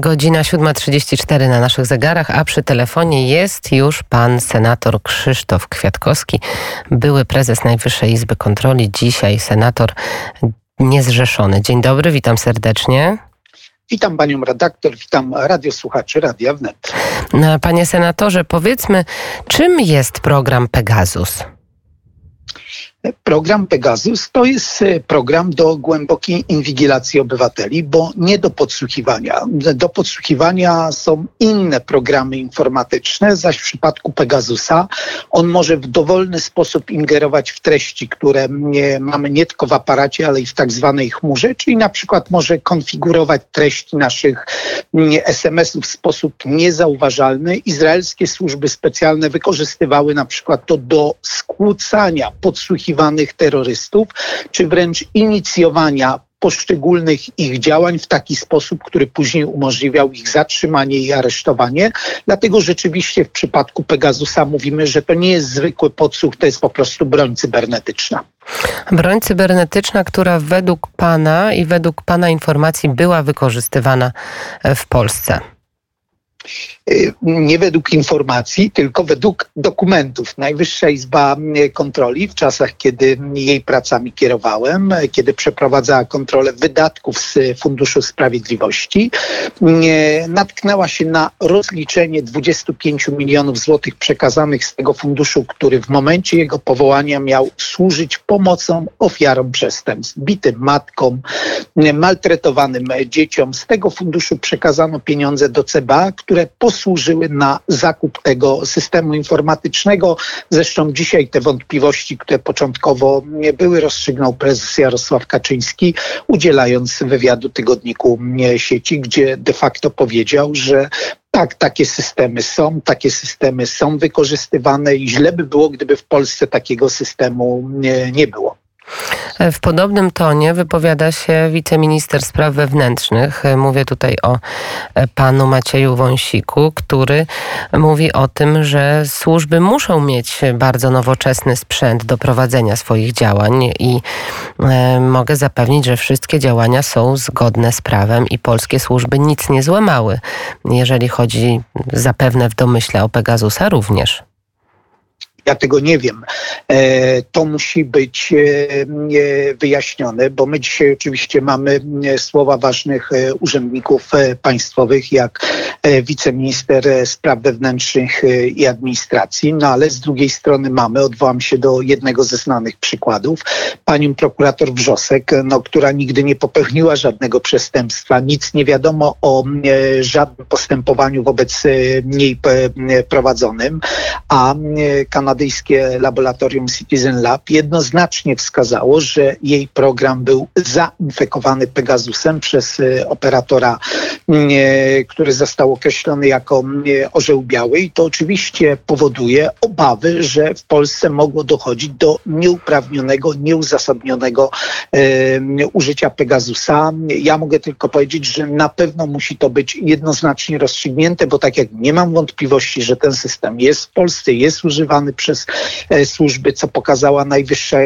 Godzina 7.34 na naszych zegarach, a przy telefonie jest już pan senator Krzysztof Kwiatkowski, były prezes Najwyższej Izby Kontroli, dzisiaj senator niezrzeszony. Dzień dobry, witam serdecznie. Witam panią redaktor, witam radiosłuchaczy Radia Wnet. Panie senatorze, powiedzmy, czym jest program Pegasus? Program Pegasus to jest e, program do głębokiej inwigilacji obywateli, bo nie do podsłuchiwania. Do podsłuchiwania są inne programy informatyczne, zaś w przypadku Pegasusa on może w dowolny sposób ingerować w treści, które mamy nie tylko w aparacie, ale i w tak zwanej chmurze, czyli na przykład może konfigurować treści naszych SMS-ów w sposób niezauważalny. Izraelskie służby specjalne wykorzystywały na przykład to do skłócania podsłuchiwanych terrorystów, czy wręcz inicjowania poszczególnych ich działań w taki sposób, który później umożliwiał ich zatrzymanie i aresztowanie. Dlatego rzeczywiście w przypadku Pegasusa mówimy, że to nie jest zwykły podsłuch, to jest po prostu broń cybernetyczna. Broń cybernetyczna, która według Pana i według Pana informacji była wykorzystywana w Polsce. Y, nie według informacji, tylko według dokumentów. Najwyższa Izba Kontroli w czasach, kiedy jej pracami kierowałem, kiedy przeprowadzała kontrolę wydatków z Funduszu Sprawiedliwości, natknęła się na rozliczenie 25 milionów złotych przekazanych z tego funduszu, który w momencie jego powołania miał służyć pomocą ofiarom przestępstw, bitym matkom, maltretowanym dzieciom. Z tego funduszu przekazano pieniądze do CBA, które po służyły na zakup tego systemu informatycznego. Zresztą dzisiaj te wątpliwości, które początkowo nie były, rozstrzygnął prezes Jarosław Kaczyński, udzielając wywiadu tygodniku sieci, gdzie de facto powiedział, że tak, takie systemy są, takie systemy są wykorzystywane i źle by było, gdyby w Polsce takiego systemu nie, nie było. W podobnym tonie wypowiada się wiceminister spraw wewnętrznych. Mówię tutaj o panu Macieju Wąsiku, który mówi o tym, że służby muszą mieć bardzo nowoczesny sprzęt do prowadzenia swoich działań i e, mogę zapewnić, że wszystkie działania są zgodne z prawem i polskie służby nic nie złamały, jeżeli chodzi zapewne w domyśle o Pegasusa również. Ja tego nie wiem. E, to musi być e, wyjaśnione, bo my dzisiaj oczywiście mamy e, słowa ważnych urzędników państwowych, jak wiceminister spraw wewnętrznych i administracji, no ale z drugiej strony mamy, odwołam się do jednego ze znanych przykładów, panią prokurator Wrzosek, no, która nigdy nie popełniła żadnego przestępstwa, nic nie wiadomo o żadnym postępowaniu wobec niej prowadzonym, a Kanada kanadyjskie laboratorium Citizen Lab jednoznacznie wskazało, że jej program był zainfekowany Pegasusem przez e, operatora, e, który został określony jako e, orzeł biały i to oczywiście powoduje obawy, że w Polsce mogło dochodzić do nieuprawnionego, nieuzasadnionego użycia Pegasusa. Ja mogę tylko powiedzieć, że na pewno musi to być jednoznacznie rozstrzygnięte, bo tak jak nie mam wątpliwości, że ten system jest w Polsce, jest używany przez e, służby, co pokazała Najwyższa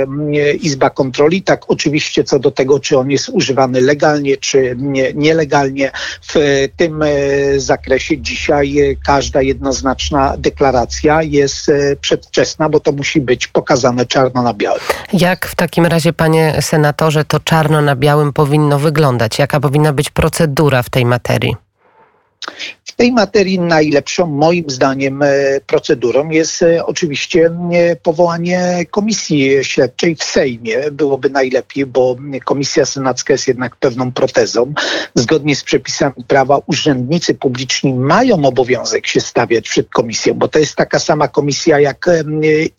Izba Kontroli. Tak oczywiście co do tego, czy on jest używany legalnie, czy nielegalnie. W tym e, zakresie dzisiaj e, każda jednoznaczna deklaracja jest przedwczesna, bo to musi być pokazane czarno na białym. Jak w takim razie, panie senatorze, to czarno na białym powinno wyglądać? Jaka powinna być procedura w tej materii? W tej materii najlepszą, moim zdaniem, e, procedurą jest e, oczywiście e, powołanie komisji śledczej w Sejmie. Byłoby najlepiej, bo komisja senacka jest jednak pewną protezą. Zgodnie z przepisami prawa urzędnicy publiczni mają obowiązek się stawiać przed komisją, bo to jest taka sama komisja jak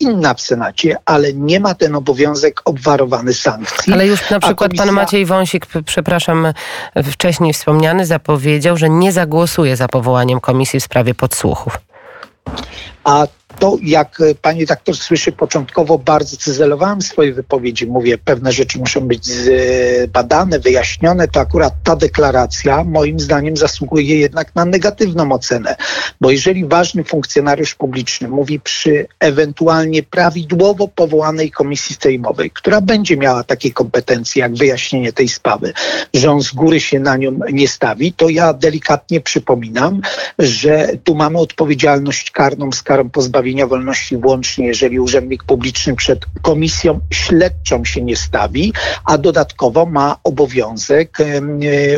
inna w Senacie, ale nie ma ten obowiązek obwarowany sankcji. Ale już na przykład komisja... pan Maciej Wąsik, przepraszam, wcześniej wspomniany, zapowiedział, że nie zagłosuje za powołaniem komisji w sprawie podsłuchów. A to, jak pani doktor słyszy, początkowo bardzo cyzelowałem swoje wypowiedzi. Mówię, pewne rzeczy muszą być badane, wyjaśnione. To akurat ta deklaracja moim zdaniem zasługuje jednak na negatywną ocenę, bo jeżeli ważny funkcjonariusz publiczny mówi przy ewentualnie prawidłowo powołanej komisji sejmowej, która będzie miała takie kompetencje jak wyjaśnienie tej sprawy, że on z góry się na nią nie stawi, to ja delikatnie przypominam, że tu mamy odpowiedzialność karną z karą pozbawienia wolności włącznie, jeżeli urzędnik publiczny przed komisją śledczą się nie stawi, a dodatkowo ma obowiązek e,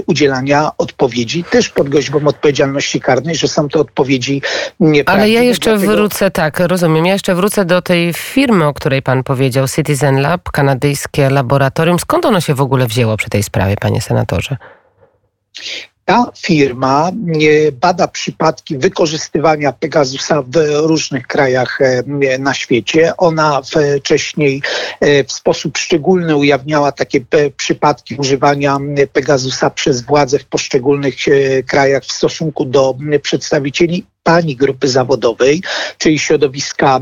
udzielania odpowiedzi też pod groźbą odpowiedzialności karnej, że są to odpowiedzi nieprawdziwe. Ale ja jeszcze dlatego... wrócę, tak, rozumiem, ja jeszcze wrócę do tej firmy, o której pan powiedział, Citizen Lab, kanadyjskie laboratorium. Skąd ono się w ogóle wzięło przy tej sprawie, panie senatorze? Ta firma bada przypadki wykorzystywania Pegasusa w różnych krajach e, na świecie. Ona wcześniej e, w sposób szczególny ujawniała takie e, przypadki używania Pegasusa przez władze w poszczególnych krajach w stosunku do przedstawicieli pani grupy zawodowej, czyli środowiska,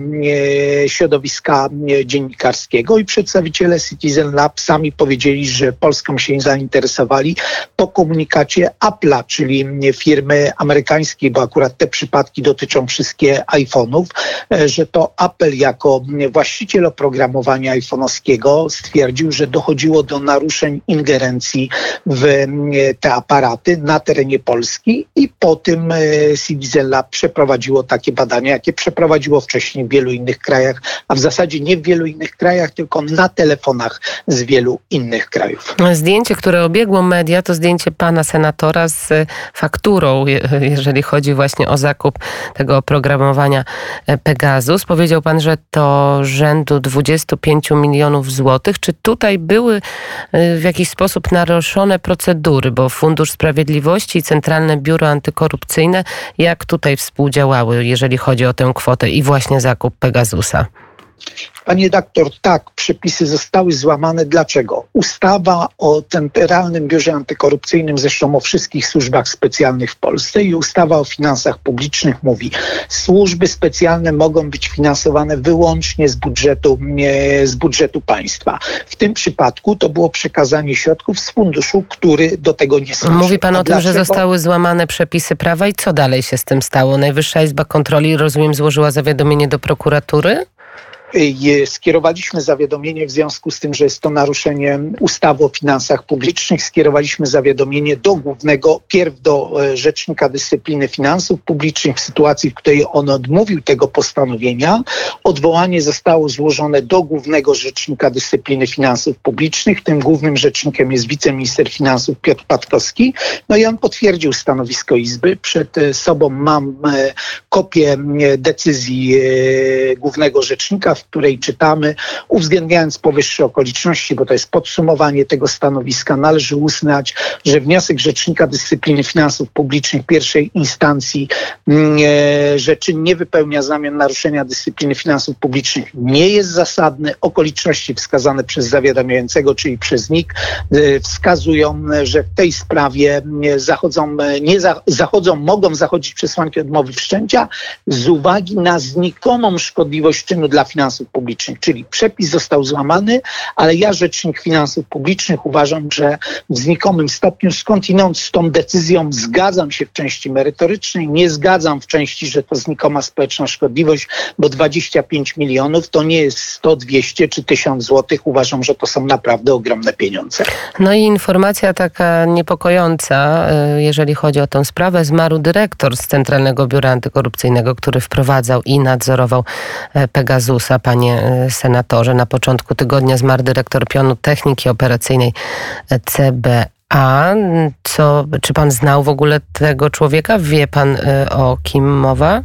środowiska dziennikarskiego i przedstawiciele Citizen Lab sami powiedzieli, że Polską się zainteresowali po komunikacie Apple'a, czyli firmy amerykańskiej, bo akurat te przypadki dotyczą wszystkie iPhone'ów, e, że to Apple jako właściciel oprogramowania iPhone'owskiego stwierdził, że dochodziło do naruszeń ingerencji w te aparaty na terenie Polski i po tym e, Citizen Lab przeprowadziło takie badania, jakie przeprowadziło wcześniej w wielu innych krajach, a w zasadzie nie w wielu innych krajach, tylko na telefonach z wielu innych krajów. Zdjęcie, które obiegło media, to zdjęcie pana senatora z fakturą, jeżeli chodzi właśnie o zakup tego oprogramowania Pegasus. Powiedział pan, że to rzędu 25 milionów złotych. Czy tutaj były y, w jakiś sposób naruszone procedury, bo Fundusz Sprawiedliwości i Centralne Biuro Antykorupcyjne, jak tutaj współdziałały, jeżeli chodzi o tę kwotę i właśnie zakup Pegasusa? Panie doktor, tak, przepisy zostały złamane. Dlaczego? Ustawa o Centralnym Biurze Antykorupcyjnym, zresztą o wszystkich służbach specjalnych w Polsce i ustawa o finansach publicznych mówi, służby specjalne mogą być finansowane wyłącznie z budżetu, z budżetu państwa. W tym przypadku to było przekazanie środków z funduszu, który do tego nie służy. Mówi pan o tym, że zostały złamane przepisy prawa i co dalej się z tym stało? Najwyższa Izba Kontroli, rozumiem, złożyła zawiadomienie do prokuratury? Skierowaliśmy zawiadomienie w związku z tym, że jest to naruszenie ustawy o finansach publicznych. Skierowaliśmy zawiadomienie do głównego, pierw do e, Rzecznika Dyscypliny Finansów Publicznych w sytuacji, w której on odmówił tego postanowienia. Odwołanie zostało złożone do Głównego Rzecznika Dyscypliny Finansów Publicznych. Tym głównym rzecznikiem jest wiceminister finansów Piotr Patkowski. No i on potwierdził stanowisko Izby. Przed e, sobą mam e, kopię decyzji Głównego Rzecznika, której czytamy, uwzględniając powyższe okoliczności, bo to jest podsumowanie tego stanowiska, należy uznać, że wniosek Rzecznika Dyscypliny Finansów Publicznych pierwszej instancji, mm, e, że czyn nie wypełnia znamion naruszenia dyscypliny finansów publicznych, nie jest zasadny. Okoliczności wskazane przez zawiadamiającego, czyli przez NIK, e, wskazują, że w tej sprawie e, zachodzą, nie za, zachodzą, mogą zachodzić przesłanki odmowy wszczęcia z uwagi na znikomą szkodliwość czynu dla finansów finansów publicznych, czyli przepis został złamany, ale ja, rzecznik finansów publicznych, uważam, że w znikomym stopniu skądinąd z tą decyzją zgadzam się w części merytorycznej, nie zgadzam w części, że to znikoma społeczna szkodliwość, bo 25 milionów to nie jest 100, 200 czy 1000 złotych. Uważam, że to są naprawdę ogromne pieniądze. No i informacja taka niepokojąca, y, jeżeli chodzi o tę sprawę. Zmarł dyrektor z Centralnego Biura Antykorupcyjnego, który wprowadzał i nadzorował e, Panie e, senatorze. Na początku tygodnia zmarł dyrektor pionu techniki operacyjnej CBA. Co, czy pan znał w ogóle tego człowieka? Wie pan e, o kim mowa?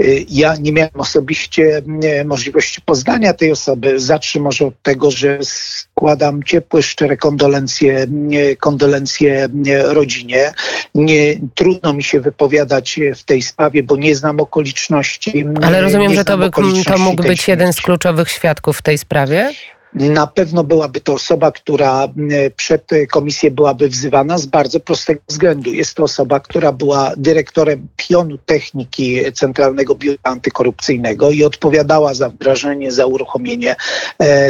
Y, ja nie miałem osobiście możliwości poznania tej osoby. Zacznę może od tego, że składam ciepłe, szczere kondolencje, kondolencje rodzinie. Nie, trudno mi się wypowiadać w tej sprawie, bo nie znam okoliczności. Ale rozumiem, że to, by, to mógł być jeden z kluczowych świadków w tej sprawie? Na pewno byłaby to osoba, która przed komisję byłaby wzywana z bardzo prostego względu. Jest to osoba, która była dyrektorem pionu techniki Centralnego Biura Antykorupcyjnego i odpowiadała za wdrażanie, za uruchomienie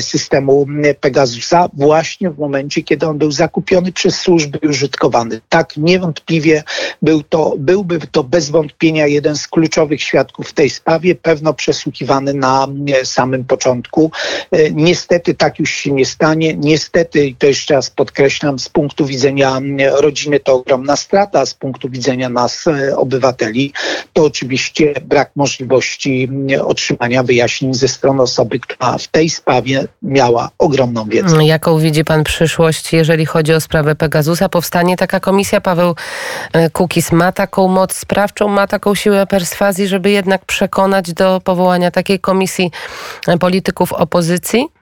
systemu Pegasusa właśnie w momencie, kiedy on był zakupiony przez służby i użytkowany. Tak, niewątpliwie był to, byłby to bez wątpienia jeden z kluczowych świadków w tej sprawie, pewno przesłuchiwany na samym początku. E, niestety tak już się nie stanie. Niestety, i to jeszcze raz podkreślam, z punktu widzenia rodziny to ogromna strata, z punktu widzenia nas, e, obywateli, to oczywiście brak możliwości otrzymania wyjaśnień ze strony osoby, która w tej sprawie miała ogromną wiedzę. Jaką widzi pan przyszłość, jeżeli chodzi o sprawę Pegasusa? Powstanie taka komisja? Paweł e, Kukis ma taką moc sprawczą, ma taką siłę perswazji, żeby jednak przekonać do powołania takiej komisji polityków opozycji?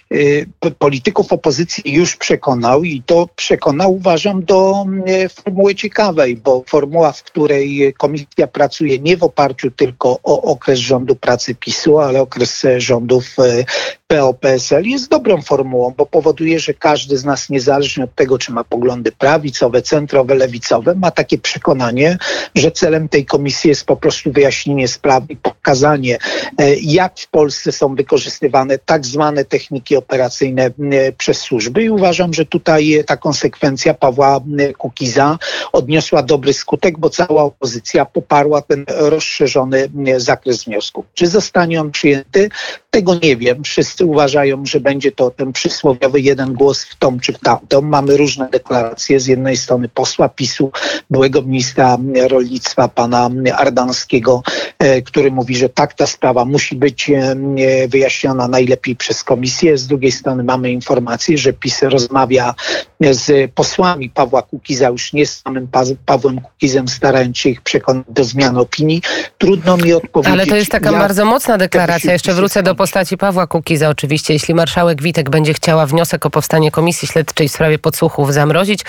polityków opozycji już przekonał i to przekonał uważam do mm, formuły ciekawej, bo formuła, w której komisja pracuje nie w oparciu tylko o okres rządu pracy PiSu, ale okres rządów y, PO-PSL jest dobrą formułą, bo powoduje, że każdy z nas, niezależnie od tego, czy ma poglądy prawicowe, centrowe, lewicowe, ma takie przekonanie, że celem tej komisji jest po prostu wyjaśnienie sprawy i pokazanie, jak w Polsce są wykorzystywane tak zwane techniki operacyjne e, przez służby. I uważam, że tutaj ta konsekwencja Pawła e, Kukiza odniosła dobry skutek, bo cała opozycja poparła ten rozszerzony zakres wniosków. Czy zostanie on przyjęty? Tego nie wiem. Wszyscy uważają, że będzie to ten przysłowiowy jeden głos w tą czy w tamtą. Mamy różne deklaracje. Z jednej strony posła PiSu, byłego ministra rolnictwa, pana Ardanskiego, e, który mówi, że tak ta sprawa musi być e, wyjaśniona najlepiej przez komisję. Z drugiej strony mamy informację, że PiS rozmawia z posłami Pawła Kukiza, już nie z samym Pawłem Kukizem, starając się ich przekonać do zmiany opinii. Trudno mi odpowiedzieć. Ale to jest taka bardzo mocna deklaracja. Jeszcze wrócę do postaci Pawła Kukiza oczywiście. Jeśli marszałek Witek będzie chciała wniosek o powstanie komisji śledczej w sprawie podsłuchów zamrozić,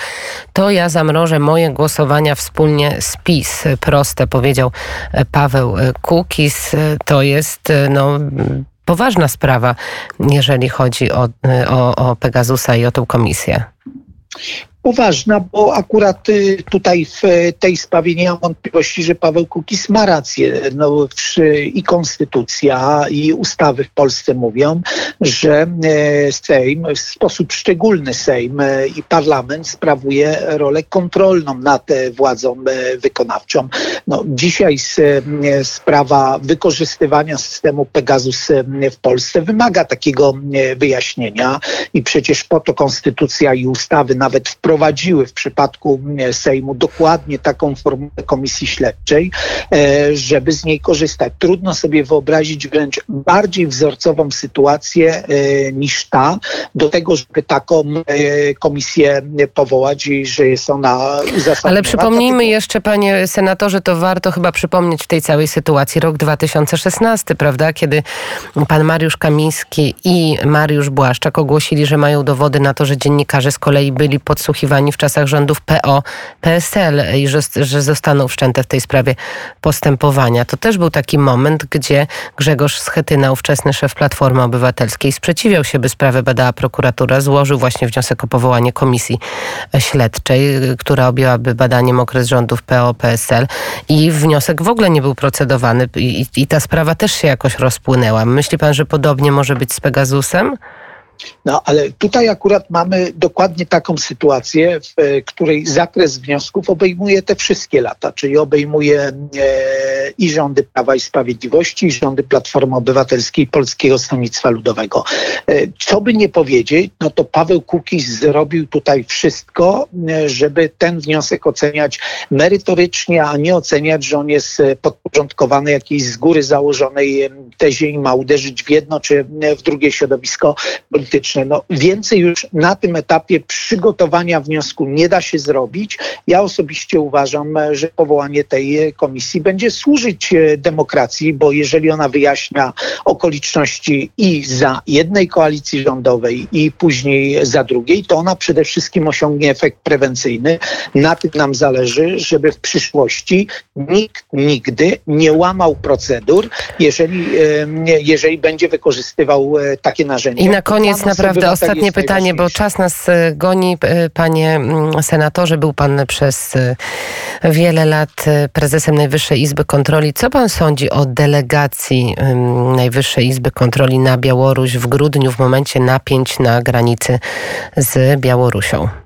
to ja zamrożę moje głosowania wspólnie z PiS. Proste, powiedział Paweł Kukiz. To jest no, poważna sprawa, jeżeli chodzi o, o, o Pegasusa i o tą komisję poważna, bo akurat y, tutaj w tej sprawie nie mam wątpliwości, że Paweł Kukis ma rację. No, I konstytucja, i ustawy w Polsce mówią, że e, Sejm, w sposób szczególny Sejm e, i parlament sprawuje rolę kontrolną nad e, władzą wykonawczą. No, dzisiaj sprawa wykorzystywania systemu Pegasus w Polsce wymaga takiego wyjaśnienia i przecież po to konstytucja i ustawy nawet wprowadzają wprowadziły w przypadku mm, Sejmu dokładnie taką formułę komisji śledczej, e, żeby z niej korzystać. Trudno sobie wyobrazić wręcz bardziej wzorcową sytuację e, niż ta, do tego, żeby taką e, komisję powołać i że jest ona uzasadniona. Ale przypomnijmy jeszcze, panie senatorze, to warto chyba przypomnieć w tej całej sytuacji rok 2016, prawda, kiedy pan Mariusz Kamiński i Mariusz Błaszczak ogłosili, że mają dowody na to, że dziennikarze z kolei byli podsłuchiwani w czasach rządów PO, PSL i że, że zostaną wszczęte w tej sprawie postępowania. To też był taki moment, gdzie Grzegorz Schetyna, ówczesny szef Platformy Obywatelskiej, sprzeciwiał się, by sprawę badała prokuratura, złożył właśnie wniosek o powołanie komisji śledczej, która objęłaby badaniem okres rządów PO, PSL i wniosek w ogóle nie był procedowany i, i ta sprawa też się jakoś rozpłynęła. Myśli pan, że podobnie może być z Pegasusem? No ale tutaj akurat mamy dokładnie taką sytuację, w e, której zakres wniosków obejmuje te wszystkie lata, czyli obejmuje e, i rządy Prawa i Sprawiedliwości, i rządy Platformy Obywatelskiej Polskiego Stronnictwa Ludowego. E, co by nie powiedzieć, no to Paweł Kukiz zrobił tutaj wszystko, żeby ten wniosek oceniać merytorycznie, a nie oceniać, że on jest podporządkowany jakiejś z góry założonej tezie i ma uderzyć w jedno czy w drugie środowisko polityczne polityczne. No, więcej już na tym etapie przygotowania wniosku nie da się zrobić. Ja osobiście uważam, że powołanie tej komisji będzie służyć e, demokracji, bo jeżeli ona wyjaśnia okoliczności i za jednej koalicji rządowej i później za drugiej, to ona przede wszystkim osiągnie efekt prewencyjny. Na tym nam zależy, żeby w przyszłości nikt nigdy nie łamał procedur, jeżeli, jeżeli będzie wykorzystywał e, takie narzędzia. I na koniec naprawdę ostatnie pytanie, bo czas nas e, goni. E, panie senatorze, był pan przez wiele lat prezesem Najwyższej Izby Kontroli. Co pan sądzi o delegacji Najwyższej Izby Kontroli na Białoruś w grudniu w momencie napięć na granicy z Białorusią?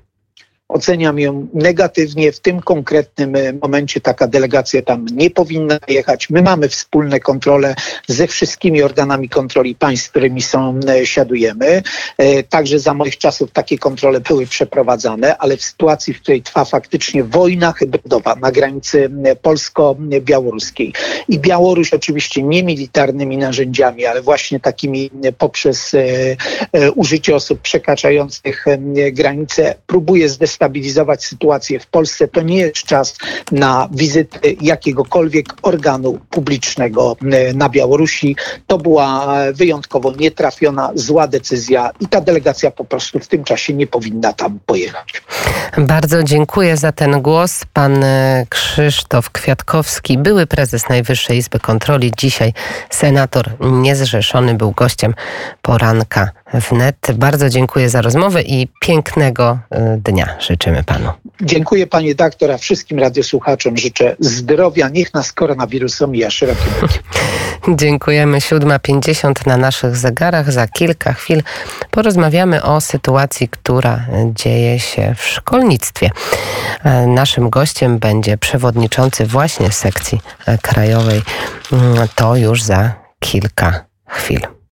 Oceniam ją negatywnie. W tym konkretnym e, momencie taka delegacja tam nie powinna jechać. My mamy wspólne kontrole ze wszystkimi organami kontroli państw, którymi są, e, siadujemy. E, także za moich czasów takie kontrole były przeprowadzane, ale w sytuacji, w której trwa faktycznie wojna hybrydowa na granicy polsko-białoruskiej i Białoruś oczywiście nie militarnymi narzędziami, ale właśnie takimi poprzez użycie osób przekraczających granicę próbuje zdecydować stabilizować sytuację w Polsce, to nie jest czas na wizyty jakiegokolwiek organu publicznego e, na Białorusi. To była wyjątkowo nietrafiona, zła decyzja i ta delegacja po prostu w tym czasie nie powinna tam pojechać. Bardzo dziękuję za ten głos. Pan e, Krzysztof Kwiatkowski, były prezes Najwyższej Izby Kontroli, dzisiaj senator niezrzeszony, był gościem poranka wnet. Bardzo dziękuję za rozmowę i pięknego e, dnia życzymy panu. Dziękuję panie doktor, a wszystkim radiosłuchaczom życzę zdrowia. Niech nas koronawirus omija szerokie Dziękujemy. 7.50 na naszych zegarach. Za kilka chwil porozmawiamy o sytuacji, która dzieje się w szkolnictwie. E, naszym gościem będzie przewodniczący właśnie sekcji krajowej. Mm, to już za kilka chwil.